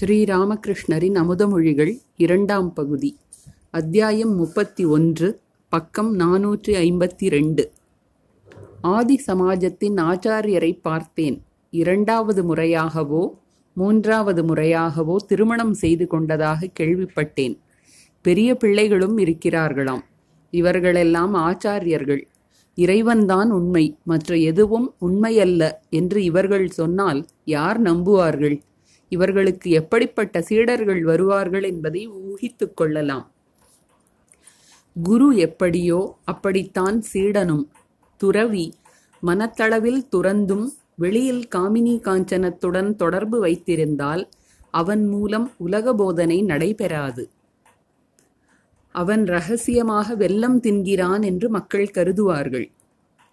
ஸ்ரீராமகிருஷ்ணரின் அமுதமொழிகள் இரண்டாம் பகுதி. அத்தியாயம் முப்பத்தி ஒன்று பக்கம் நாநூற்றி ஐம்பத்தி ரெண்டு ஆதி சமாஜத்தின் ஆச்சாரியரை பார்த்தேன். இரண்டாவது முறையாகவோ மூன்றாவது முறையாகவோ திருமணம் செய்து கொண்டதாக கேள்விப்பட்டேன். பெரிய பிள்ளைகளும் இருக்கிறார்களாம். இவர்களெல்லாம் ஆச்சாரியர்கள். இறைவன்தான் உண்மை மற்ற எதுவும் உண்மையல்ல என்று இவர்கள் சொன்னால் யார் நம்புவார்கள்? இவர்களுக்கு எப்படிப்பட்ட சீடர்கள் வருவார்கள் என்பதை ஊகித்துக் கொள்ளலாம். குரு எப்படியோ அப்படித்தான் சீடனும். துறவி மனத்தளவில் துறந்தும் வெளியில் காமினி காஞ்சனத்துடன் தொடர்பு வைத்திருந்தால் அவன் மூலம் உலக போதனை நடைபெறாது. அவன் ரகசியமாக வெல்லம் தின்கிறான் என்று மக்கள் கருதுவார்கள்.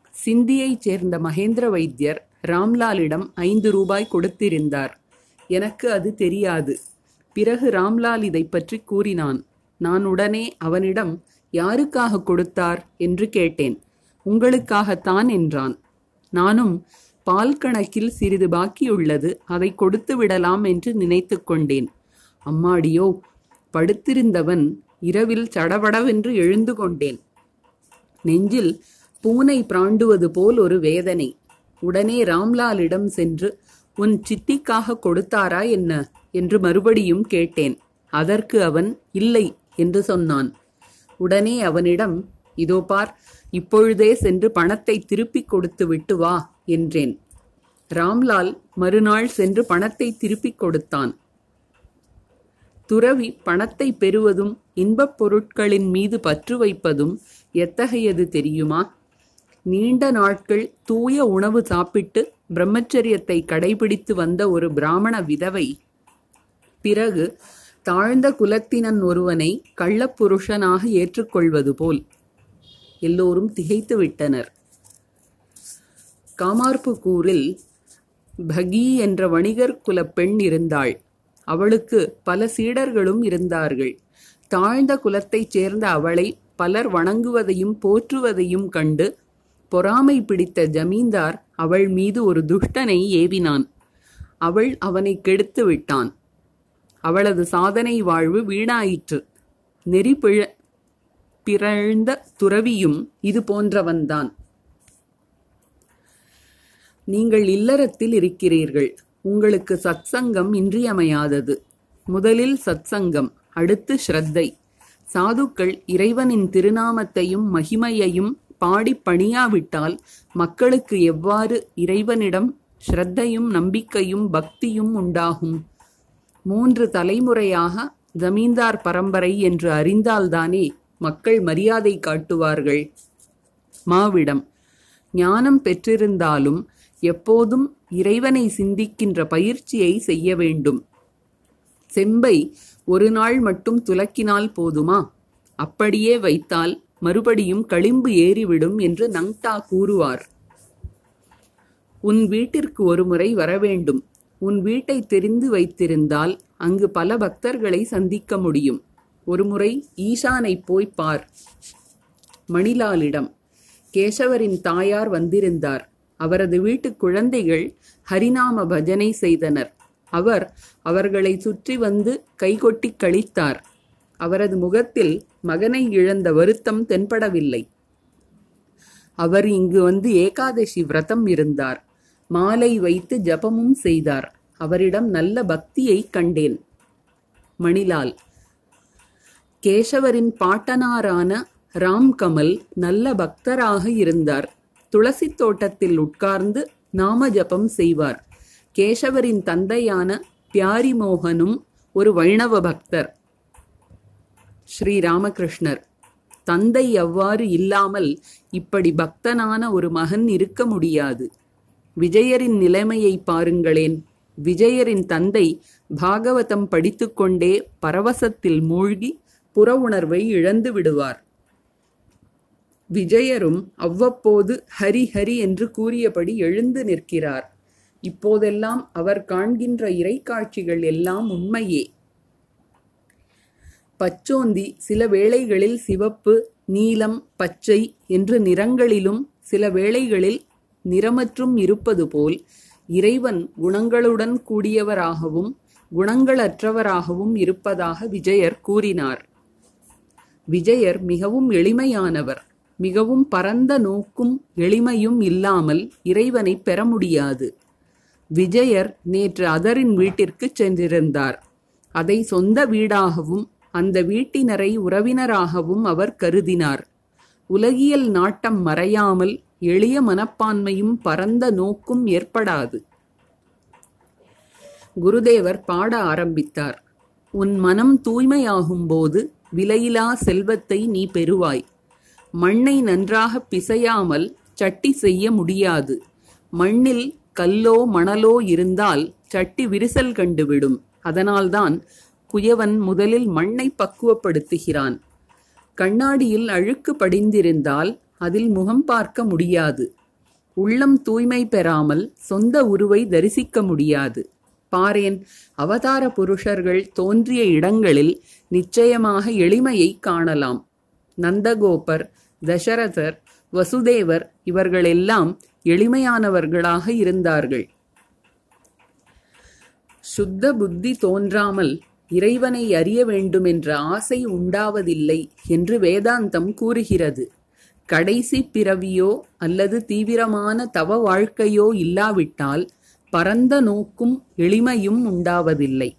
சிந்தியைச் சேர்ந்த மகேந்திர வைத்தியர் ராம்லாலிடம் ஐந்து ரூபாய் கொடுத்திருந்தார். எனக்கு அது தெரியாது. பிறகு ராம்லால் இதை பற்றி கூறினான். நான் உடனே அவனிடம் யாருக்காக கொடுத்தார்? என்று கேட்டேன். உங்களுக்காகத்தான் என்றான். நானும் பால் கணக்கில் சிறிது பாக்கியுள்ளது அதை கொடுத்து விடலாம் என்று நினைத்து கொண்டேன். அம்மாடியோ படுத்திருந்தவன் இரவில் சடபடவென்று எழுந்து கொண்டேன். நெஞ்சில் பூனை பிராண்டுவது போல் ஒரு வேதனை. உடனே ராம்லாலிடம் சென்று உன் சித்திக்காக கொடுத்தாரா என்ன? என்று மறுபடியும் கேட்டேன். அதற்கு அவன் இல்லை என்று சொன்னான். உடனே அவனிடம் இதோ பார் இப்பொழுதே சென்று பணத்தை திருப்பிக் கொடுத்து விட்டு வா என்றேன். ராம்லால் மறுநாள் சென்று பணத்தை திருப்பிக் கொடுத்தான். துறவி பணத்தை பெறுவதும் இன்பப் பொருட்களின் மீது பற்று வைப்பதும் எத்தகையது தெரியுமா? நீண்ட நாட்கள் தூய உணவு சாப்பிட்டு பிரம்மச்சரியத்தை கடைபிடித்து வந்த ஒரு பிராமண விதவை. பிறகு தாழ்ந்த குலத்தினன் ஒருவனை கள்ளப்புருஷனாக ஏற்றுக்கொள்வது போல் எல்லோரும் திகைத்து விட்டனர். காமார்புக்கூரில் பகி என்ற வணிகர் குலப் பெண் இருந்தாள். அவளுக்கு பல சீடர்களும் இருந்தார்கள். தாழ்ந்த குலத்தைச் சேர்ந்த அவளை பலர் வணங்குவதையும் போற்றுவதையும் கண்டு பொறாமை பிடித்த ஜமீன்தார் அவள் மீது ஒரு துஷ்டனை ஏவினான். அவள் அவனை கெடுத்து விட்டான். அவளது சாதனை வாழ்வு வீணாயிற்று. நெறி பிழ பிறழ்ந்த துறவியும் இது போன்றவன்தான். நீங்கள் இல்லறத்தில் இருக்கிறீர்கள். உங்களுக்கு சத்சங்கம் இன்றியமையாதது. முதலில் சத்சங்கம் அடுத்து ஸ்ரத்தை. சாதுக்கள் இறைவனின் திருநாமத்தையும் மகிமையையும் பாடி பணியாவிட்டால் மக்களுக்கு எவ்வாறு இறைவனிடம் ஸ்ரத்தையும் நம்பிக்கையும் பக்தியும் உண்டாகும்? மூன்று தலைமுறையாக ஜமீன்தார் பரம்பரை என்று அறிந்தால்தானே மக்கள் மரியாதை காட்டுவார்கள். மாவிடம் ஞானம் பெற்றிருந்தாலும் எப்போதும் இறைவனை சிந்திக்கின்ற பயிற்சியை செய்ய வேண்டும். செம்பை ஒரு நாள் மட்டும் துலக்கினால் போதுமா? அப்படியே வைத்தால் மறுபடியும் களிம்பு ஏறிவிடும் என்று நங்டா கூறுவார். உன் வீட்டிற்கு ஒருமுறை வரவேண்டும். உன் வீட்டை தெரிந்து வைத்திருந்தால் அங்கு பல பக்தர்களை சந்திக்க முடியும். ஒருமுறை ஈசானை போய் பார். மணிலாலிடம். கேசவரின் தாயார் வந்திருந்தார். அவரது வீட்டு குழந்தைகள் ஹரிநாம பஜனை செய்தனர். அவர் அவர்களை சுற்றி வந்து கைகொட்டி கழித்தார் அவரது முகத்தில் மகனை இழந்த வருத்தம் தென்படவில்லை. அவர் இங்கு வந்து ஏகாதசி விரதம் இருந்தார். மாலை வைத்து ஜபமும் செய்தார். அவரிடம் நல்ல பக்தியை கண்டேன். மணிலால் கேசவரின் பாட்டனாரான ராம்கமல் நல்ல பக்தராக இருந்தார். துளசி தோட்டத்தில் உட்கார்ந்து நாம ஜபம் செய்வார். கேசவரின் தந்தையான பியாரிமோகனும் ஒரு வைணவ பக்தர். ஸ்ரீ ராமகிருஷ்ணர் தந்தை அவ்வாறு இல்லாமல் இப்படி பக்தனான ஒரு மகன் இருக்க முடியாது. விஜயரின் நிலைமையை பாருங்களேன். விஜயரின் தந்தை பாகவதம் படித்துக்கொண்டே பரவசத்தில் மூழ்கி புற உணர்வை இழந்து விடுவார். விஜயரும் அவ்வப்போது ஹரி ஹரி என்று கூறியபடி எழுந்து நிற்கிறார். இப்போதெல்லாம் அவர் காண்கின்ற இறைக்காட்சிகள் எல்லாம் உண்மையே. பச்சோந்தி சில வேளைகளில் சிவப்பு நீலம் பச்சை என்று நிறங்களிலும் சில வேளைகளில் நிறமற்றும் இருப்பது போல் இறைவன் குணங்களுடன் கூடியவராகவும் குணங்களற்றவராகவும் இருப்பதாக விஜயர் கூறினார். விஜயர் மிகவும் எளிமையானவர். மிகவும் பரந்த நோக்கும் எளிமையும் இல்லாமல் இறைவனை பெற முடியாது. விஜயர் நேற்று அதரின் வீட்டிற்கு சென்றிருந்தார். அதை சொந்த வீடாகவும் அந்த வீட்டினரை உறவினராகவும் அவர் கருதினார். உலகியல் நாட்டம் மறையாமல் எளிய மனப்பான்மையும் பரந்த நோக்கும் ஏற்படாது. குருதேவர் பாட ஆரம்பித்தார். உன் மனம் தூய்மையாகும்போது விலையிலா செல்வத்தை நீ பெறுவாய். மண்ணை நன்றாக பிசையாமல் சட்டி செய்ய முடியாது. மண்ணில் கல்லோ மணலோ இருந்தால் சட்டி விரிசல் கண்டுவிடும். அதனால்தான் குயவன் முதலில் மண்ணை பக்குவப்படுத்துகிறான். கண்ணாடியில் அழுக்கு படிந்திருந்தால் அதில் முகம் பார்க்க முடியாது. உள்ளம் தூய்மை பெறாமல் சொந்த உருவை தரிசிக்க முடியாது. பாரேன் அவதார புருஷர்கள் தோன்றிய இடங்களில் நிச்சயமாக எளிமையை காணலாம். நந்தகோபர் தசரதர் வசுதேவர் இவர்களெல்லாம் எளிமையானவர்களாக இருந்தார்கள். சுத்த புத்தி தோன்றாமல் இறைவனை அறிய வேண்டுமென்ற ஆசை உண்டாவதில்லை என்று வேதாந்தம் கூறுகிறது. கடைசி பிறவியோ அல்லது தீவிரமான தவ வாழ்க்கையோ இல்லாவிட்டால் பரந்த நோக்கும் எளிமையும் உண்டாவதில்லை.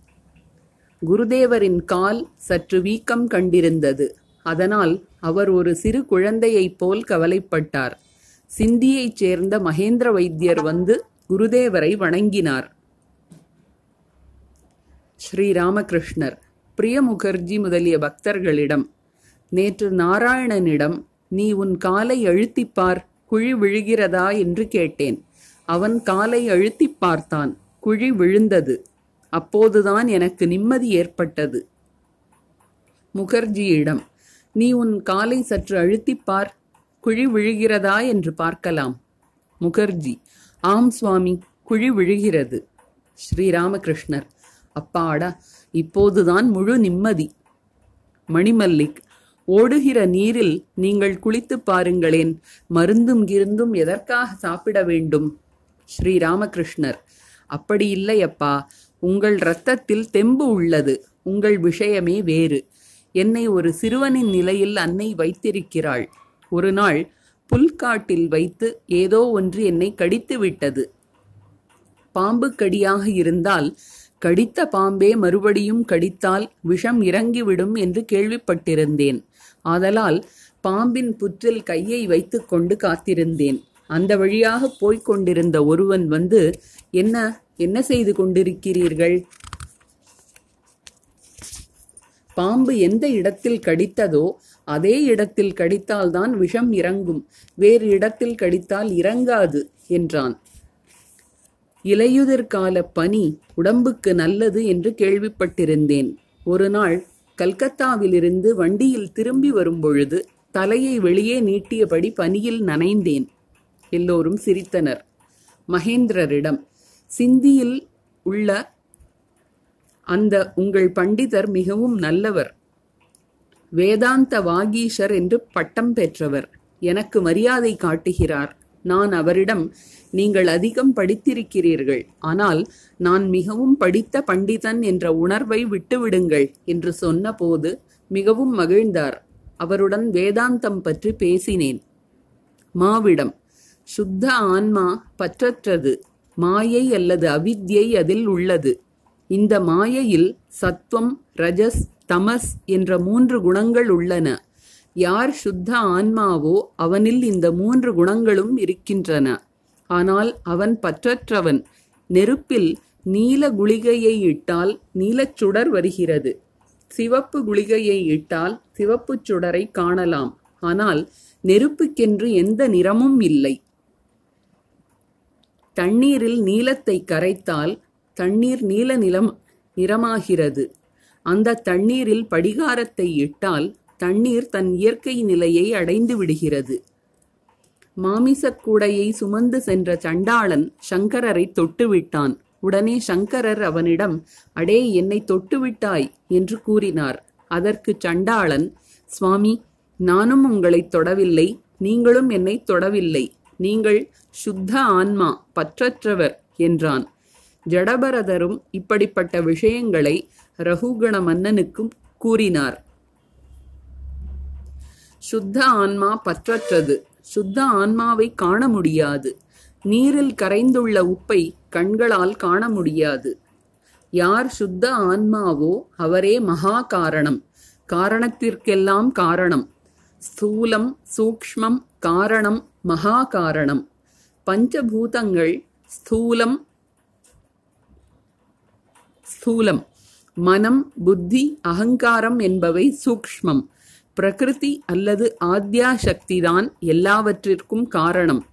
குருதேவரின் கால் சற்று வீக்கம் கண்டிருந்தது. அதனால் அவர் ஒரு சிறு குழந்தையைப் போல் கவலைப்பட்டார். சிந்தியைச் சேர்ந்த மகேந்திர வைத்தியர் வந்து குருதேவரை வணங்கினார். ஸ்ரீ ராமகிருஷ்ணர் பிரிய முகர்ஜி முதலிய பக்தர்களிடம் நேற்று நாராயணனிடம் நீ உன் காலை அழுத்திப்பார் குழி விழுகிறதா? என்று கேட்டேன். அவன் காலை அழுத்திப் பார்த்தான் குழி விழுந்தது. அப்போதுதான் எனக்கு நிம்மதி ஏற்பட்டது. முகர்ஜியிடம் நீ உன் காலை சற்று அழுத்திப்பார் குழி விழுகிறதா? என்று பார்க்கலாம். முகர்ஜி ஆம் சுவாமி குழி விழுகிறது. ஸ்ரீராமகிருஷ்ணர் அப்பாடா இப்போதுதான் முழு நிம்மதி. மணிமல்லிக் ஓடுகிற நீரில் நீங்கள் குளித்துப் பாருங்களேன் மருந்தும் கிருந்தும் எதற்காக சாப்பிட வேண்டும்? ஸ்ரீராமகிருஷ்ணர் அப்படி இல்லை அப்பா உங்கள் இரத்தத்தில் தெம்பு உள்ளது உங்கள் விஷயமே வேறு. என்னை ஒரு சிறுவனின் நிலையில் அன்னை வைத்திருக்கிறாள். ஒரு நாள் புல்காட்டில் வைத்து ஏதோ ஒன்று என்னை கடித்து விட்டது. பாம்பு கடியாக இருந்தால் கடித்த பாம்பே மறுபடியும் கடித்தால் விஷம் இறங்கிவிடும் என்று கேள்விப்பட்டிருந்தேன். ஆதலால் பாம்பின் புற்றில் கையை வைத்துக்கொண்டு காத்திருந்தேன். அந்த வழியாக போய்க் கொண்டிருந்த ஒருவன் வந்து என்ன என்ன செய்து கொண்டிருக்கிறீர்கள்? பாம்பு எந்த இடத்தில் கடித்ததோ அதே இடத்தில் கடித்தால்தான் விஷம் இறங்கும். வேறு இடத்தில் கடித்தால் இறங்காது என்றான். இலையுதிர்கால பனி உடம்புக்கு நல்லது என்று கேள்விப்பட்டிருந்தேன். ஒரு நாள் கல்கத்தாவிலிருந்து வண்டியில் திரும்பி வரும்பொழுது தலையை வெளியே நீட்டியபடி பனியில் நனைந்தேன். எல்லோரும் சிரித்தனர். மகேந்திரரிடம் சிந்தியில் உள்ள அந்த உங்கள் பண்டிதர் மிகவும் நல்லவர். வேதாந்த வாகீஷர் என்று பட்டம் பெற்றவர். எனக்கு மரியாதை காட்டுகிறார். நான் அவரிடம் நீங்கள் அதிகம் படித்திருக்கிறீர்கள். ஆனால் நான் மிகவும் படித்த பண்டிதன் என்ற உணர்வை விட்டுவிடுங்கள் என்று சொன்னபோது மிகவும் மகிழ்ந்தார். அவருடன் வேதாந்தம் பற்றி பேசினேன். மாவிடம் சுத்த ஆன்மா பற்றற்றது. மாயை அல்லது அவித்யை அதில் உள்ளது. இந்த மாயையில் சத்வம் ரஜஸ் தமஸ் என்ற மூன்று குணங்கள் உள்ளன. யார் சுத்த ஆன்மாவோ அவனில் இந்த மூன்று குணங்களும் இருக்கின்றன. ஆனால் அவன் பற்றற்றவன். நெருப்பில் நீல குளிகையை இட்டால் நீலச் சுடர் வருகிறது. சிவப்பு குளிகையை இட்டால் சிவப்புச் சுடரை காணலாம். ஆனால் நெருப்புக்கென்று எந்த நிறமும் இல்லை. தண்ணீரில் நீலத்தை கரைத்தால் தண்ணீர் நீல நிலம் நிறமாகிறது. அந்த தண்ணீரில் படிகாரத்தை இட்டால் தண்ணீர் தன் இயற்கை நிலையை அடைந்து விடுகிறது. மாமிசக் கூடையை சுமந்து சென்ற சண்டாளன் சங்கரரை தொட்டுவிட்டான். உடனே சங்கரர் அவனிடம் அடே என்னை தொட்டுவிட்டாய் என்று கூறினார். அதற்கு சண்டாளன் சுவாமி நானும் உங்களை தொடவில்லை நீங்களும் என்னை தொடவில்லை. நீங்கள் சுத்த ஆன்மா பற்றற்றவர் என்றான். ஜடபரதரும் இப்படிப்பட்ட விஷயங்களை ரகுகண மன்னனுக்கும் கூறினார். சுத்த ஆன்மா பற்றற்றது. சுத்த ஆன்மாவை காண முடியாது நீரில் கரைந்துள்ள உப்பை கண்களால் காண முடியாது யார் சுத்த ஆன்மாவோ அவரே மகா காரணம் காரணத்திற்கெல்லாம் காரணம். ஸ்தூலம் சூக்ஷ்மம் காரணம் மகா காரணம் பஞ்சபூதங்கள் ஸ்தூலம் ஸ்தூலம். மனம் புத்தி அகங்காரம் என்பவை சூக்ஷ்மம். பிரகிருதி அல்லது ஆத்யா சக்திதான் எல்லாவற்றிற்கும் காரணம்.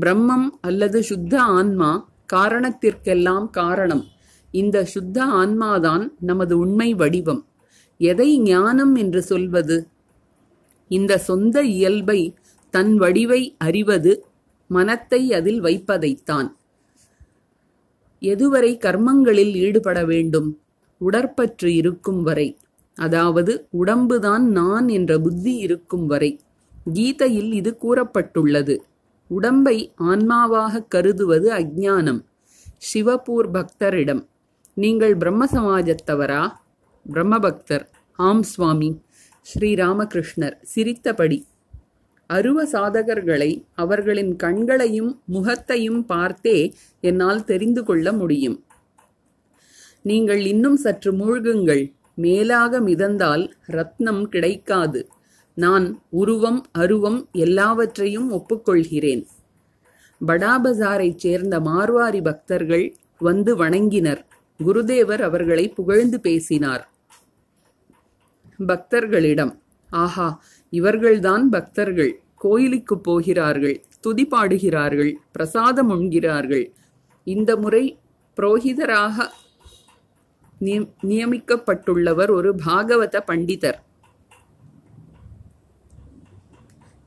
பிரம்மம் அல்லது சுத்த ஆன்மா காரணத்திற்கெல்லாம் காரணம். இந்த சுத்த ஆன்மாதான் நமது உண்மை வடிவம். எதை ஞானம் என்று சொல்வது? இந்த சொந்த இயல்பை தன் வடிவை அறிவது மனத்தை அதில் வைப்பதைத்தான். எதுவரை கர்மங்களில் ஈடுபட வேண்டும்? உடற்பற்று இருக்கும் வரை. அதாவது உடம்புதான் நான் என்ற புத்தி இருக்கும் வரை. கீதையில் இது கூறப்பட்டுள்ளது. உடம்பை ஆன்மாவாக கருதுவது அஜ்ஞானம். சிவபூர் பக்தரிடம் நீங்கள் பிரம்ம சமாஜத்தவரா பிரம்ம பக்தர் ஆம் சுவாமி. ஸ்ரீராமகிருஷ்ணர். சிரித்தபடி. அருவ சாதகர்களை அவர்களின் கண்களையும் முகத்தையும் பார்த்தே என்னால் தெரிந்து கொள்ள முடியும். நீங்கள் இன்னும் சற்று மூழ்குங்கள். மேலாக மிதந்தால் ரத்னம் கிடைக்காது. நான் உருவம் அருவம் எல்லாவற்றையும் ஒப்புக்கொள்கிறேன். படாபசாரைச் சேர்ந்த மார்வாரி பக்தர்கள் வந்து வணங்கினர். குருதேவர் அவர்களை புகழ்ந்து பேசினார். பக்தர்களிடம் ஆஹா இவர்கள்தான் பக்தர்கள். கோயிலுக்கு போகிறார்கள் துதி பாடுகிறார்கள் பிரசாதம் உண்கிறார்கள். இந்த முறை புரோகிதராக நியமிக்கப்பட்டுள்ளவர் ஒரு பாகவத பண்டிதர்.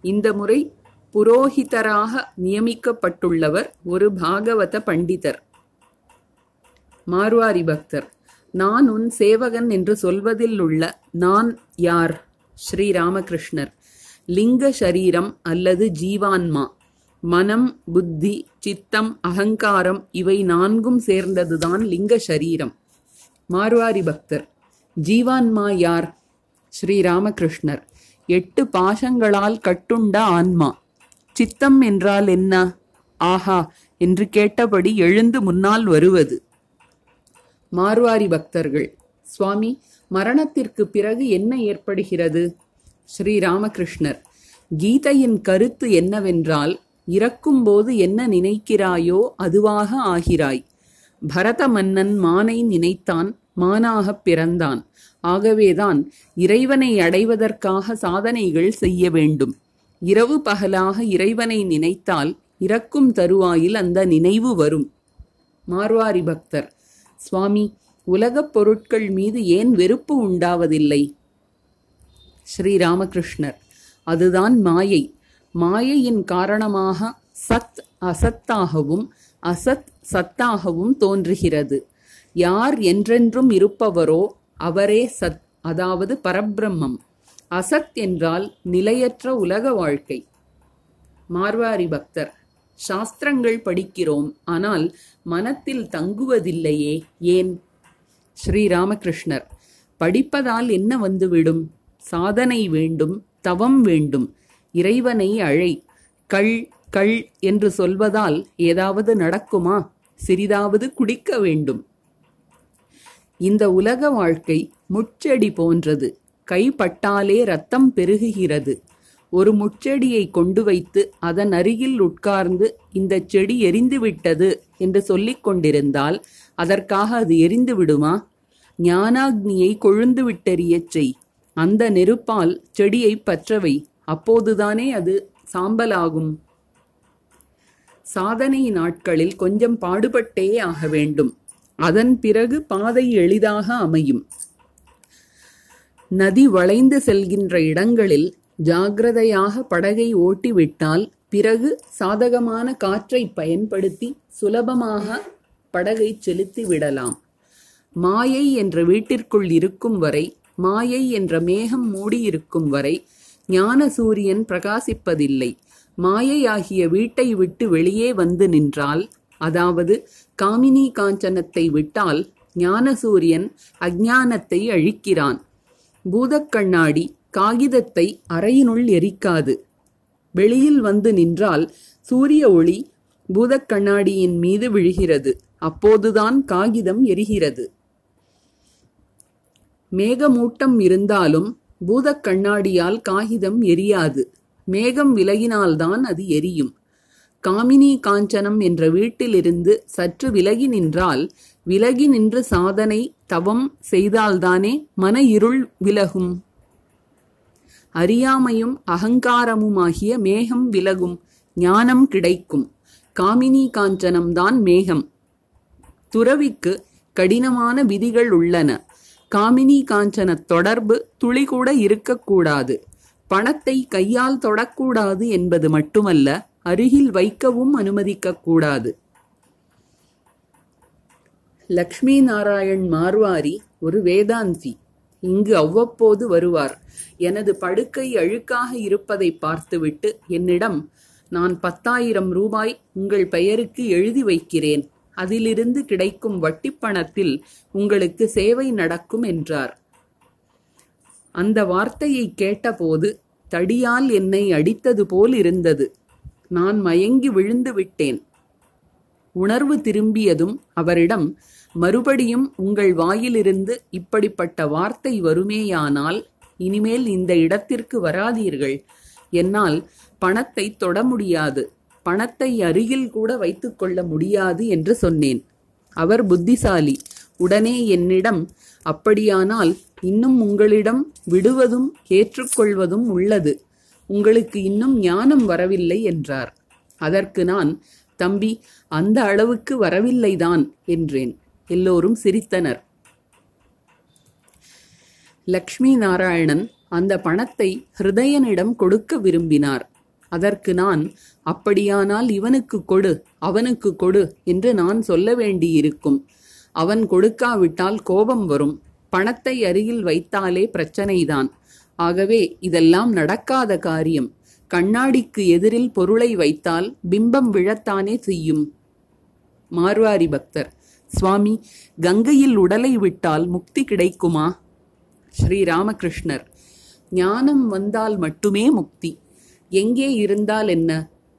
இந்த முறை புரோஹிதராக நியமிக்கப்பட்டுள்ளவர் ஒரு பாகவத பண்டிதர். மார்வாரி பக்தர் நான் உன் சேவகன் என்று சொல்வதில் உள்ள நான் யார் ஸ்ரீராமகிருஷ்ணர் லிங்க சரீரம் அல்லது ஜீவான்மா. மனம் புத்தி சித்தம் அகங்காரம் இவை நான்கும் சேர்ந்ததுதான் லிங்க சரீரம். மார்வாரி பக்தர். ஜீவான்மா யார்? ஸ்ரீராமகிருஷ்ணர். எட்டு பாசங்களால் கட்டுண்ட ஆன்மா. சித்தம் என்றால் என்ன? ஆஹா! என்று கேட்டபடி எழுந்து முன்னால் வருவது. மார்வாரி பக்தர்கள் சுவாமி மரணத்திற்கு பிறகு என்ன ஏற்படுகிறது? ஸ்ரீராமகிருஷ்ணர் கீதையின் கருத்து என்னவென்றால் இறக்கும்போது என்ன நினைக்கிறாயோ அதுவாக ஆகிறாய். பரத மன்னன் மானை நினைத்தான் மானாகப் பிறந்தான். ஆகவேதான் இறைவனை அடைவதற்காக சாதனைகள் செய்ய வேண்டும். இரவு பகலாக இறைவனை நினைத்தால் இறக்கும் தருவாயில் அந்த நினைவு வரும். மார்வாரி பக்தர் சுவாமி உலகப் பொருட்கள் மீது ஏன் வெறுப்பு உண்டாவதில்லை? ஸ்ரீராமகிருஷ்ணர் அதுதான் மாயை. மாயையின் காரணமாக சத் அசத்தாகவும் அசத் சத்தாகவும் தோன்றுகிறது. யார் என்றென்றும் இருப்பவரோ அவரே சத் அதாவது பரபிரம்மம். அசத் என்றால் நிலையற்ற உலக வாழ்க்கை. மார்வாரி பக்தர் சாஸ்திரங்கள் படிக்கிறோம் ஆனால் மனத்தில் தங்குவதில்லையே ஏன்? ஸ்ரீராமகிருஷ்ணர் படிப்பதால் என்ன வந்துவிடும்? சாதனை வேண்டும் தவம் வேண்டும் இறைவனை அழை கள் கள் என்று சொல்வதால் ஏதாவது நடக்குமா? சிறிதாவது குடிக்க வேண்டும். இந்த உலக வாழ்க்கை முச்செடி போன்றது. கைப்பட்டாலே ரத்தம் பெருகுகிறது. ஒரு முச்செடியை கொண்டு வைத்து அதன் அருகில் உட்கார்ந்து இந்த செடி எரிந்துவிட்டது என்று சொல்லிக் கொண்டிருந்தால் அதற்காக அது எரிந்து விடுமா? ஞானாக்னியை கொழுந்து விட்டெறியச் செய். அந்த நெருப்பால் செடியை பற்றவை. அப்போதுதானே அது சாம்பலாகும். சாதனை நாட்களில் கொஞ்சம் பாடுபட்டே ஆக வேண்டும். அதன் பிறகு பாதை எளிதாக அமையும். நதி வளைந்து செல்கின்ற இடங்களில் ஜாக்கிரதையாக படகை ஓட்டிவிட்டால் பிறகு சாதகமான காற்றை பயன்படுத்தி சுலபமாக படகை செலுத்தி விடலாம். மாயை என்ற வீட்டிற்குள் இருக்கும் வரை மாயை என்ற மேகம் மூடியிருக்கும் வரை ஞான சூரியன் பிரகாசிப்பதில்லை. மாயையாகிய வீட்டை விட்டு வெளியே வந்து நின்றால் அதாவது காமினி காஞ்சனத்தை விட்டால் ஞானசூரியன் அஜானத்தை அழிக்கிறான். பூதக்கண்ணாடி காகிதத்தை அறையினுள் எரிக்காது. வெளியில் வந்து நின்றால் சூரிய ஒளி பூதக்கண்ணாடியின் மீது விழுகிறது. அப்போதுதான் காகிதம் எரிகிறது. மேகமூட்டம் இருந்தாலும் பூதக்கண்ணாடியால் காகிதம் எரியாது. மேகம் விலகினால்தான் அது எரியும். காமினி காஞ்சனம் என்ற வீட்டிலிருந்து சற்று விலகி நின்றால் விலகி நின்று சாதனை தவம் செய்தால்தானே மன இருள் விலகும். அறியாமையும் அகங்காரமுமாகிய மேகம் விலகும் ஞானம் கிடைக்கும். காமினி காஞ்சனம்தான் மேகம். துறவிக்கு கடினமான விதிகள் உள்ளன. காமினி காஞ்சன தொடர்பு துளி கூட இருக்கக்கூடாது. பணத்தை கையால் தொடக்கூடாது என்பது மட்டுமல்ல அருகில் வைக்கவும் அனுமதிக்கக்கூடாது. லக்ஷ்மி நாராயண் மார்வாரி ஒரு வேதாந்தி. இங்கு அவ்வப்போது வருவார். எனது படுக்கை அழுக்காக இருப்பதை பார்த்துவிட்டு என்னிடம் நான் பத்தாயிரம் ரூபாய் உங்கள் பெயருக்கு எழுதி வைக்கிறேன். அதிலிருந்து கிடைக்கும் வட்டிப்பணத்தில் உங்களுக்கு சேவை நடக்கும் என்றார். அந்த வார்த்தையை கேட்டபோது தடியால் என்னை அடித்தது போல் இருந்தது. நான் மயங்கி விழுந்து விட்டேன். உணர்வு திரும்பியதும் அவரிடம் மறுபடியும் உங்கள் வாயிலிருந்து இப்படிப்பட்ட வார்த்தை வருமேயானால் இனிமேல் இந்த இடத்திற்கு வராதீர்கள். என்னால் பணத்தை தொட முடியாது. பணத்தை அருகில் கூட வைத்துக்கொள்ள முடியாது என்று சொன்னேன். அவர் புத்திசாலி. உடனே என்னிடம் அப்படியானால் இன்னும் உங்களிடம் விடுவதும் ஏற்றுக்கொள்வதும் உள்ளது. உங்களுக்கு இன்னும் ஞானம் வரவில்லை என்றார். அதற்கு நான் தம்பி அந்த அளவுக்கு வரவில்லைதான் என்றேன். எல்லோரும் சிரித்தனர். லக்ஷ்மி நாராயணன் அந்த பணத்தை ஹிருதயனிடம் கொடுக்க விரும்பினார். அதற்கு நான் அப்படியானால் இவனுக்கு கொடு அவனுக்கு கொடு என்று நான் சொல்ல வேண்டியிருக்கும். அவன் கொடுக்காவிட்டால் கோபம் வரும். பணத்தை அருகில் வைத்தாலே பிரச்சனைதான். ஆகவே இதெல்லாம் நடக்காத காரியம். கண்ணாடிக்கு எதிரில் பொருளை வைத்தால் பிம்பம் விழத்தானே செய்யும். மார்வாரி பக்தர் சுவாமி கங்கையில் உடலை விட்டால் முக்தி கிடைக்குமா? ஸ்ரீ ராமகிருஷ்ணர் ஞானம் வந்தால் மட்டுமே முக்தி. எங்கே இருந்தால் என்ன?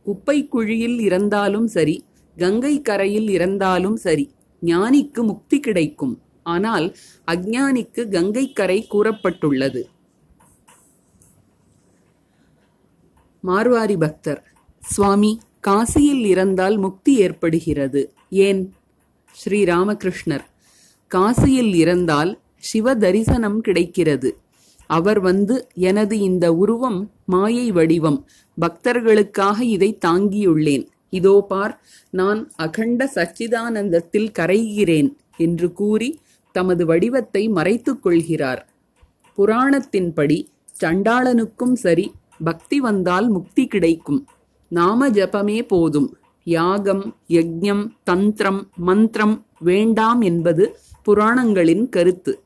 குப்பை குழியில் இறந்தாலும் சரி கங்கை கரையில் இறந்தாலும் சரி ஞானிக்கு முக்தி கிடைக்கும். ஆனால் அஜ்ஞானிக்கு கங்கை கரை கூறப்பட்டுள்ளது. மார்வாரி பக்தர் சுவாமி காசியில் இறந்தால் முக்தி ஏற்படுகிறது. ஏன்? ஸ்ரீ ராமகிருஷ்ணர் காசியில் இறந்தால் சிவ தரிசனம் கிடைக்கிறது. அவர் வந்து எனது இந்த உருவம் மாயை வடிவம். பக்தர்களுக்காக இதை தாங்கியுள்ளேன். இதோ பார் நான் அகண்ட சச்சிதானந்தத்தில் கரைகிறேன் என்று கூறி தமது வடிவத்தை மறைத்துக் கொள்கிறார். புராணத்தின்படி சண்டாளனுக்கும் சரி பக்தி வந்தால் முக்தி கிடைக்கும். நாம ஜபமே போதும். யாகம் யஜ்ஞம் தந்திரம் மந்திரம் வேண்டாம் என்பது புராணங்களின் கருத்து.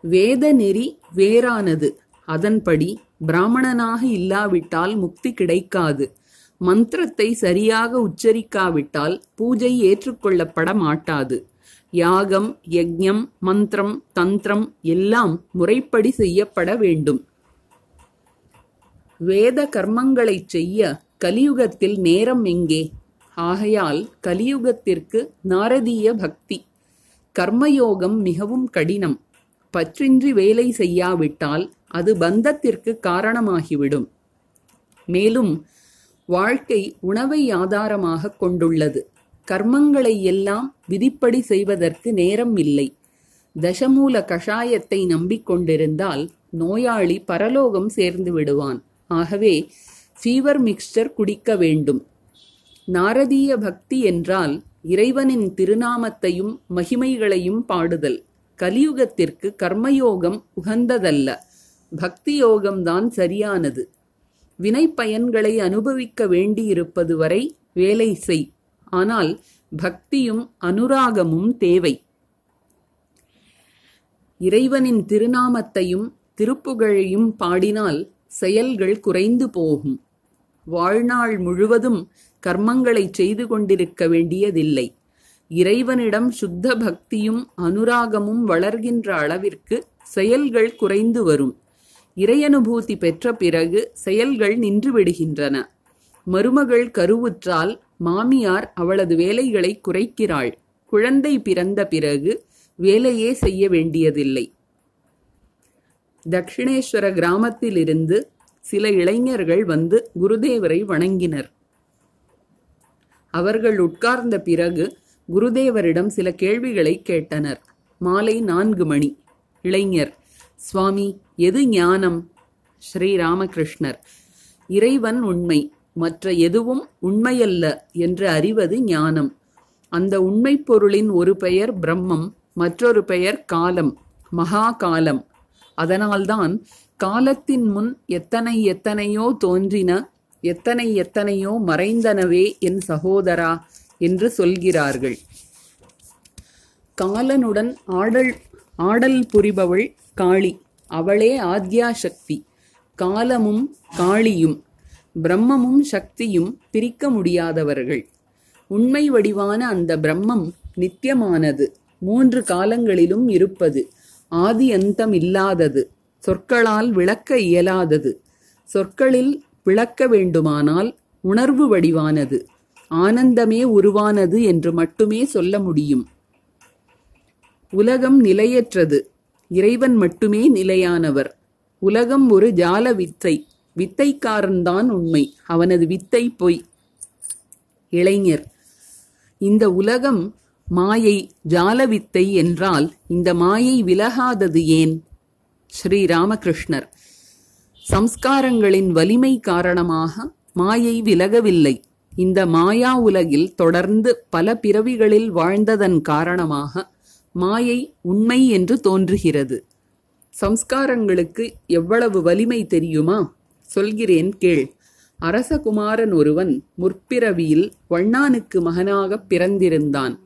வேத நெறி வேறானது. அதன்படி பிராமணனாக இல்லாவிட்டால் முக்தி கிடைக்காது. மந்திரத்தை சரியாக உச்சரிக்காவிட்டால் பூஜை ஏற்றுக்கொள்ளப்பட மாட்டாது. யாகம் யஜ்ஞம் மந்திரம் தந்திரம் எல்லாம் முறைப்படி செய்யப்பட வேண்டும். வேத கர்மங்களைச் செய்ய கலியுகத்தில் நேரம் எங்கே? ஆகையால் கலியுகத்திற்கு நாரதீய பக்தி. கர்மயோகம் மிகவும் கடினம். பற்றின்றி வேலை செய்யாவிட்டால் அது பந்தத்திற்கு காரணமாகிவிடும். மேலும் வாழ்க்கை உணவை ஆதாரமாக கொண்டுள்ளது. கர்மங்களை எல்லாம் விதிப்படி செய்வதற்கு நேரம் இல்லை. தசமூல கஷாயத்தை நம்பிக்கொண்டிருந்தால் நோயாளி பரலோகம் சேர்ந்து விடுவான். ஆகவே ஃபீவர் மிக்ஸ்டர் குடிக்க வேண்டும். நாரதீய பக்தி என்றால் இறைவனின் திருநாமத்தையும் மகிமைகளையும் பாடுதல். கலியுகத்திற்கு கர்மயோகம் உகந்ததல்ல. பக்தி யோகம்தான் சரியானது. வினை பயன்களை அனுபவிக்க வேண்டியிருப்பது வரை வேலை செய். ஆனால் பக்தியும் அனுராகமும் தேவை. இறைவனின் திருநாமத்தையும் திருப்புகழையும் பாடினால் செயல்கள் குறைந்து போகும். வாழ்நாள் முழுவதும் கர்மங்களை செய்து கொண்டிருக்க வேண்டியதில்லை. இறைவனிடம் சுத்த பக்தியும் அனுராகமும் வளர்கின்ற அளவிற்கு செயல்கள் குறைந்து வரும். இறையனுபூதி பெற்ற பிறகு செயல்கள் நின்று விடுகின்றன. மருமகள் கருவுற்றால் மாமியார் அவளது வேலைகளை குறைக்கிறாள். குழந்தை பிறந்த பிறகு வேலையே செய்ய வேண்டியதில்லை. தட்சிணேஸ்வர கிராமத்திலிருந்து சில இளைஞர்கள் வந்து குருதேவரை வணங்கினர். அவர்கள் உட்கார்ந்த பிறகு குருதேவரிடம் சில கேள்விகளை கேட்டனர். மாலை நான்கு மணி. இளைஞர் சுவாமி எது ஞானம்? ஸ்ரீ ராமகிருஷ்ணர் இறைவன் உண்மை. மற்ற எதுவும் உண்மையல்ல என்று அறிவது ஞானம். அந்த உண்மை பொருளின் ஒரு பெயர் பிரம்மம் மற்றொரு பெயர் காலம் மகா காலம் அதனால்தான் காலத்தின் முன் எத்தனை எத்தனையோ தோன்றின எத்தனை எத்தனையோ மறைந்தனவே என் சகோதரா என்று சொல்கிறார்கள். காலனுடன் ஆடல் ஆடல் புரிபவள் காளி அவளே ஆத்யா சக்தி காலமும் காளியும் பிரம்மமும் சக்தியும் பிரிக்க முடியாதவர்கள். உண்மை வடிவான அந்த பிரம்மம் நித்தியமானது மூன்று காலங்களிலும் இருப்பது. ஆதி அந்தம் இல்லாதது சொற்களால் விளக்க இயலாதது. சொற்களில் விளக்க வேண்டுமானால் உணர்வு வடிவானது ஆனந்தமே உருவானது என்று மட்டுமே சொல்ல முடியும். உலகம் நிலையற்றது இறைவன் மட்டுமே நிலையானவர். உலகம் ஒரு ஜால வித்தை வித்தைக்காரன்தான் உண்மை அவனது வித்தை பொய். இளைஞர் இந்த உலகம் மாயை ஜாலவித்தை என்றால் இந்த மாயை விலகாதது ஏன்? ஸ்ரீ ராமகிருஷ்ணர் சம்ஸ்காரங்களின் வலிமை காரணமாக மாயை விலகவில்லை. இந்த மாயா உலகில் தொடர்ந்து பல பிறவிகளில் வாழ்ந்ததன் காரணமாக மாயை உண்மை என்று தோன்றுகிறது. சம்ஸ்காரங்களுக்கு எவ்வளவு வலிமை தெரியுமா? சொல்கிறேன் கேள். அரசகுமாரன் ஒருவன் முற்பிறவியில் வண்ணானுக்கு மகனாகப் பிறந்திருந்தான்.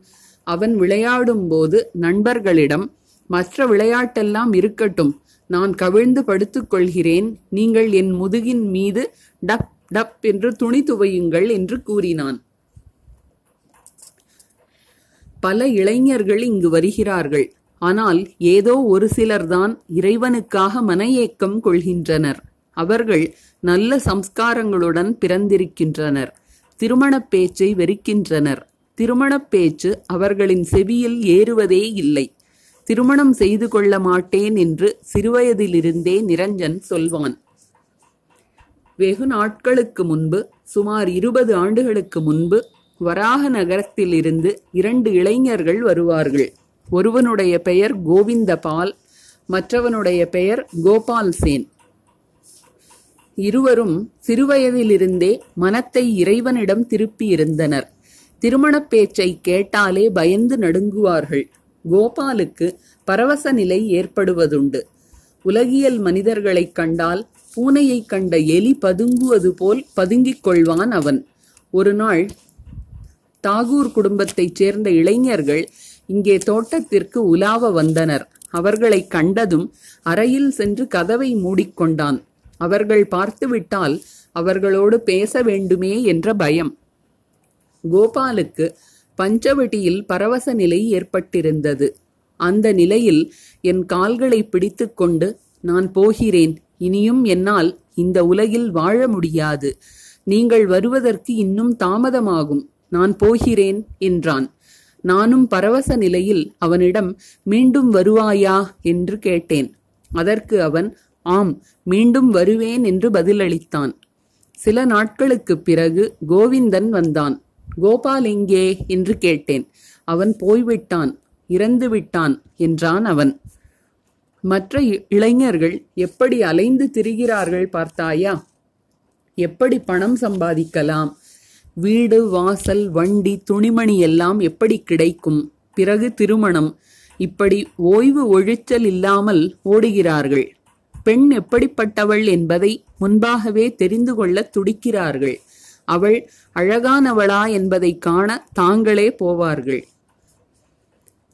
அவன் விளையாடும்போது நண்பர்களிடம் மற்ற விளையாட்டெல்லாம் இருக்கட்டும் நான் கவிழ்ந்து படுத்துக் கொள்கிறேன். நீங்கள் என் முதுகின் மீது டப் டப் என்று துணி துவையுங்கள் என்று கூறினான். பல இளைஞர்கள் இங்கு வருகிறார்கள். ஆனால் ஏதோ ஒரு சிலர்தான் இறைவனுக்காக மன ஏக்கம் கொள்கின்றனர். அவர்கள் நல்ல சம்ஸ்காரங்களுடன் பிறந்திருக்கின்றனர். திருமணப் பேச்சை வெறுக்கின்றனர். திருமணப் பேச்சு அவர்களின் செவியில் ஏறுவதே இல்லை. திருமணம் செய்து கொள்ள மாட்டேன் என்று சிறுவயதிலிருந்தே நிரஞ்சன் சொல்வான். வெகு நாட்களுக்கு முன்பு சுமார் இருபது ஆண்டுகளுக்கு முன்பு வராக நகரத்திலிருந்து இரண்டு இளைஞர்கள் வருவார்கள். ஒருவனுடைய பெயர் கோவிந்தபால் மற்றவனுடைய பெயர் கோபால் சேன் இருவரும் சிறுவயதிலிருந்தே மனத்தை இறைவனிடம் திருப்பியிருந்தனர் திருமணப் பேச்சை கேட்டாலே பயந்து நடுங்குவார்கள். கோபாலுக்கு பரவச நிலை ஏற்படுவதுண்டு. உலகியல் மனிதர்களைக் கண்டால் பூனையைக் கண்ட எலி பதுங்குவது போல் பதுங்கிக் கொள்வான் அவன். ஒரு நாள் தாகூர் குடும்பத்தைச் சேர்ந்த இளைஞர்கள் இங்கே தோட்டத்திற்கு உலாவ வந்தனர். அவர்களைக் கண்டதும் அறையில் சென்று கதவை மூடிக்கொண்டான். அவர்கள் பார்த்துவிட்டால் அவர்களோடு பேச வேண்டுமே என்ற பயம். கோபாலுக்கு பஞ்சவட்டியில் பரவச நிலை ஏற்பட்டிருந்தது. அந்த நிலையில் என் கால்களை பிடித்துக்கொண்டு நான் போகிறேன். இனியும் என்னால் இந்த உலகில் வாழ முடியாது. நீங்கள் வருவதற்கு இன்னும் தாமதமாகும். நான் போகிறேன் என்றான். நானும் பரவச நிலையில் அவனிடம் மீண்டும் வருவாயா என்று கேட்டேன். அதற்கு அவன் ஆம் மீண்டும் வருவேன் என்று பதிலளித்தான். சில நாட்களுக்குப் பிறகு கோவிந்தன் வந்தான். கோபால் எங்கே என்று கேட்டேன். அவன் போய்விட்டான் இறந்து விட்டான் என்றான் அவன். மற்ற இ- இளைஞர்கள் எப்படி அலைந்து திரிகிறார்கள் பார்த்தாயா? எப்படி பணம் சம்பாதிக்கலாம்? வீடு வாசல் வண்டி துணிமணி எல்லாம் எப்படி கிடைக்கும்? பிறகு திருமணம். இப்படி ஓய்வு ஒழிச்சல் இல்லாமல் ஓடுகிறார்கள். பெண் எப்படிப்பட்டவள் என்பதை முன்பாகவே தெரிந்து கொள்ள துடிக்கிறார்கள். அவள் அழகானவளா என்பதைக் காண தாங்களே போவார்கள்.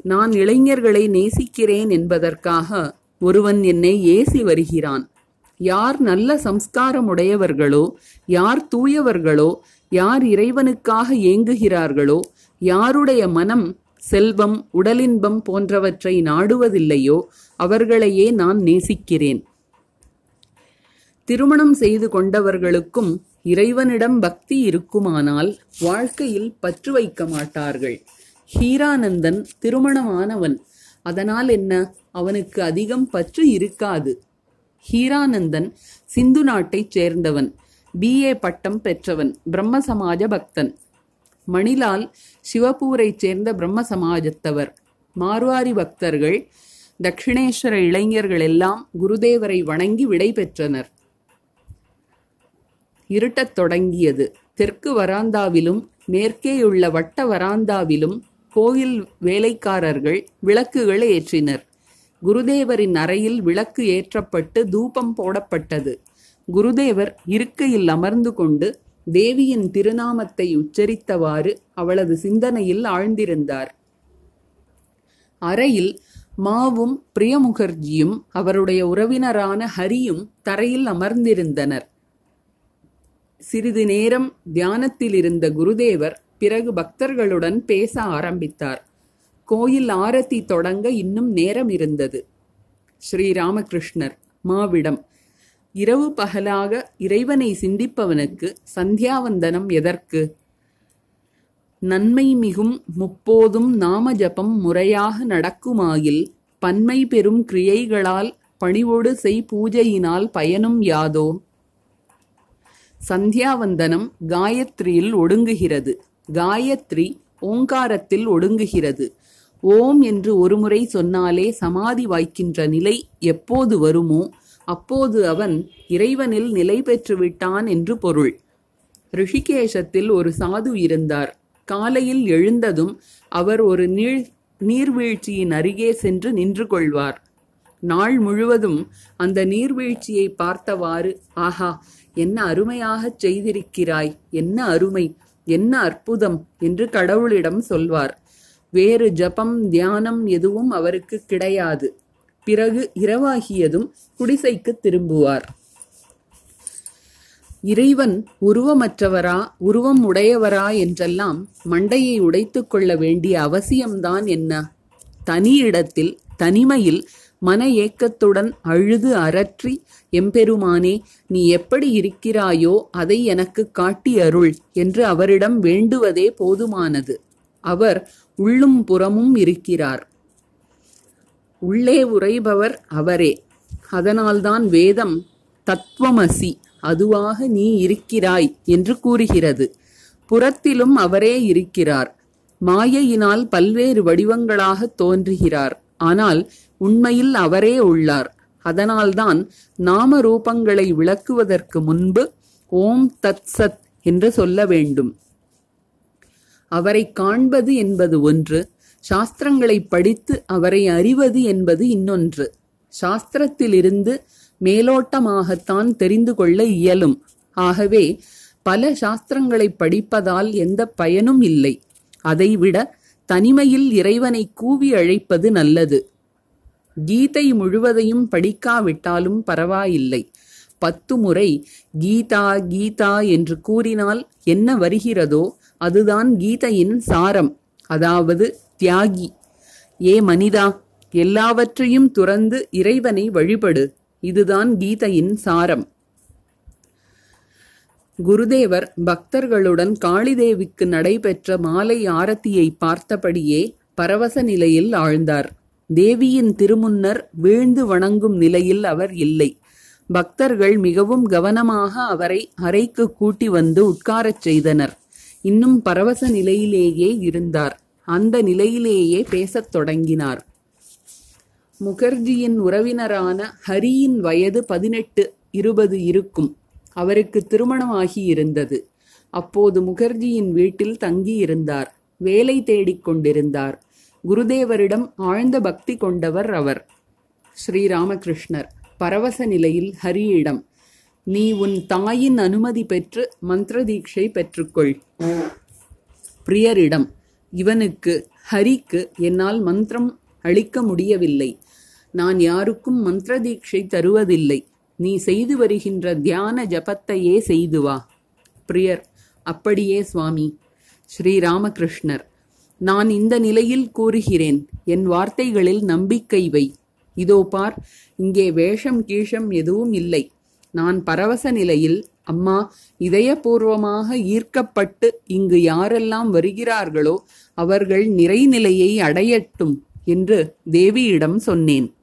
நான் இளைஞர்களை நேசிக்கிறேன் என்பதற்காக ஒருவன் என்னை ஏசி வருகிறான். யார் நல்ல சம்ஸ்காரமுடையவர்களோ யார் தூயவர்களோ யார் இறைவனுக்காக ஏங்குகிறார்களோ யாருடைய மனம் செல்வம் உடலின்பம் போன்றவற்றை நாடுவதில்லையோ அவர்களையே நான் நேசிக்கிறேன். திருமணம் செய்து கொண்டவர்களுக்கும் இறைவனிடம் பக்தி இருக்குமானால் வாழ்க்கையில் பற்று வைக்க மாட்டார்கள். ஹீரானந்தன் திருமணமானவன். அதனால் என்ன? அவனுக்கு அதிகம் பற்று இருக்காது. ஹீரானந்தன் சிந்து நாட்டைச் சேர்ந்தவன். பிஏ பட்டம் பெற்றவன். பிரம்ம சமாஜ பக்தன். மணிலால் சிவப்பூரைச் சேர்ந்த பிரம்ம சமாஜத்தவர் மார்வாரி பக்தர்கள் தட்சிணேஸ்வர இளைஞர்கள் எல்லாம் குருதேவரை வணங்கி விடை பெற்றனர் இருட்டத் தொடங்கியது. தெற்கு வராந்தாவிலும் மேற்கேயுள்ள வட்ட வராந்தாவிலும் கோயில் வேலைக்காரர்கள் விளக்குகள் ஏற்றினர். குருதேவரின் அறையில் விளக்கு ஏற்றப்பட்டு தூபம் போடப்பட்டது. குருதேவர் இருக்கையில் அமர்ந்து கொண்டு தேவியின் திருநாமத்தை உச்சரித்தவாறு அவளது சிந்தனையில் ஆழ்ந்திருந்தார். அறையில் மாவும் பிரியமுகர்ஜியும் அவருடைய உறவினரான ஹரியும் தரையில் அமர்ந்திருந்தனர். சிறிது நேரம் தியானத்தில் இருந்த குருதேவர் பிறகு பக்தர்களுடன் பேச ஆரம்பித்தார். கோயில் ஆரத்தி தொடங்க இன்னும் நேரம் இருந்தது. ஸ்ரீராமகிருஷ்ணர் மாவிடம் இரவு பகலாக இறைவனை சிந்திப்பவனுக்கு சந்தியாவந்தனம் எதற்கு? நன்மை மிகும் முப்போதும் நாம ஜபம் முறையாக நடக்குமாயில் பன்மை பெறும் கிரியைகளால் பணிவோடு செய் பூஜையினால் பயனும் யாதோ? சந்தியாவந்தனம் காயத்ரியில் ஒடுங்குகிறது. காயத்ரி ஓங்காரத்தில் ஒடுங்குகிறது. ஓம் என்று ஒருமுறை சொன்னாலே சமாதி வாய்க்கின்ற நிலை எப்போது வருமோ அப்போது அவன் இறைவனில் நிலை பெற்று விட்டான் என்று பொருள். ரிஷிகேஷத்தில் ஒரு சாது இருந்தார். காலையில் எழுந்ததும் அவர் ஒரு நீழ் நீர்வீழ்ச்சியின் அருகே சென்று நின்று கொள்வார். நாள் முழுவதும் அந்த நீர்வீழ்ச்சியை பார்த்தவாறு ஆஹா என்ன அருமையாகச் செய்திருக்கிறாய்? என்ன அருமை? என்ன அற்புதம்? என்று கடவுளிடம் சொல்வார். வேறு ஜபம் தியானம் எதுவும் அவருக்கு கிடையாது. பிறகு இரவாகியதும் குடிசைக்கு திரும்புவார். இறைவன் உருவமற்றவரா உருவம் உடையவரா என்றெல்லாம் மண்டையை உடைத்துக் கொள்ள வேண்டிய அவசியம்தான் என்ன? தனி இடத்தில் தனிமையில் மன ஏக்கத்துடன் அழுது அரற்றி எம்பெருமானே நீ எப்படி இருக்கிறாயோ அதை எனக்கு காட்டி அருள் என்று அவரிடம் வேண்டுவதே போதுமானது. அவர் உள்ளும் புறமும் இருக்கிறார். உள்ளே உறைபவர் அவரே. அதனால்தான் வேதம் தத்துவமசி அதுவாக நீ இருக்கிறாய் என்று கூறுகிறது. புறத்திலும் அவரே இருக்கிறார். மாயையினால் பல்வேறு வடிவங்களாக தோன்றுகிறார். ஆனால் உண்மையில் அவரே உள்ளார். அதனால்தான் நாம ரூபங்களை விளக்குவதற்கு முன்பு ஓம் தத் சத் என்று சொல்ல வேண்டும். அவரை காண்பது என்பது ஒன்று சாஸ்திரங்களை படித்து அவரை அறிவது என்பது இன்னொன்று. சாஸ்திரத்திலிருந்து மேலோட்டமாகத்தான் தெரிந்து கொள்ள இயலும். ஆகவே பல சாஸ்திரங்களை படிப்பதால் எந்த பயனும் இல்லை. அதைவிட தனிமையில் இறைவனை கூவி அழைப்பது நல்லது. கீதை முழுவதையும் படிக்காவிட்டாலும் பரவாயில்லை. பத்து முறை கீதா கீதா என்று கூறினால் என்ன வருகிறதோ அதுதான் கீதையின் சாரம். அதாவது தியாகி. ஏ மனிதா எல்லாவற்றையும் துறந்து இறைவனை வழிபடு. இதுதான் கீதையின் சாரம். குருதேவர் பக்தர்களுடன் காளிதேவிக்கு நடைபெற்ற மாலை ஆரத்தியை பார்த்தபடியே பரவச நிலையில் ஆழ்ந்தார். தேவியின் திருமுன்னர் வீழ்ந்து வணங்கும் நிலையில் அவர் இல்லை. பக்தர்கள் மிகவும் கவனமாக அவரை அறைக்கு கூட்டி வந்து உட்காரச் செய்தனர். இன்னும் பரவச நிலையிலேயே இருந்தார். அந்த நிலையிலேயே பேசத் தொடங்கினார். முகர்ஜியின் உறவினரான ஹரியின் வயது பதினெட்டு இருபது இருக்கும். அவருக்கு திருமணமாகி இருந்தது. அப்போது முகர்ஜியின் வீட்டில் தங்கியிருந்தார். வேலை தேடிக் கொண்டிருந்தார். குருதேவரிடம் ஆழ்ந்த பக்தி கொண்டவர் அவர். ஸ்ரீராமகிருஷ்ணர் பரவச நிலையில் ஹரியிடம் நீ உன் தாயின் அனுமதி பெற்று மந்திர தீட்சை பெற்றுக்கொள். பிரியரிடம் இவனுக்கு ஹரிக்கு என்னால் மந்திரம் அளிக்க முடியவில்லை. நான் யாருக்கும் மந்திர தீட்சை தருவதில்லை. நீ செய்து வருகின்ற தியான ஜபத்தையே செய்து வா. பிரியர் அப்படியே சுவாமி. ஸ்ரீராமகிருஷ்ணர் நான் இந்த நிலையில் கூறுகிறேன். என் வார்த்தைகளில் நம்பிக்கை வை. இதோ பார் இங்கே வேஷம் கீஷம் எதுவும் இல்லை. நான் பரவச நிலையில் அம்மா இதயபூர்வமாக ஈர்க்கப்பட்டு இங்கு யாரெல்லாம் வருகிறார்களோ அவர்கள் நிறைநிலையை அடையட்டும் என்று தேவியிடம் சொன்னேன்.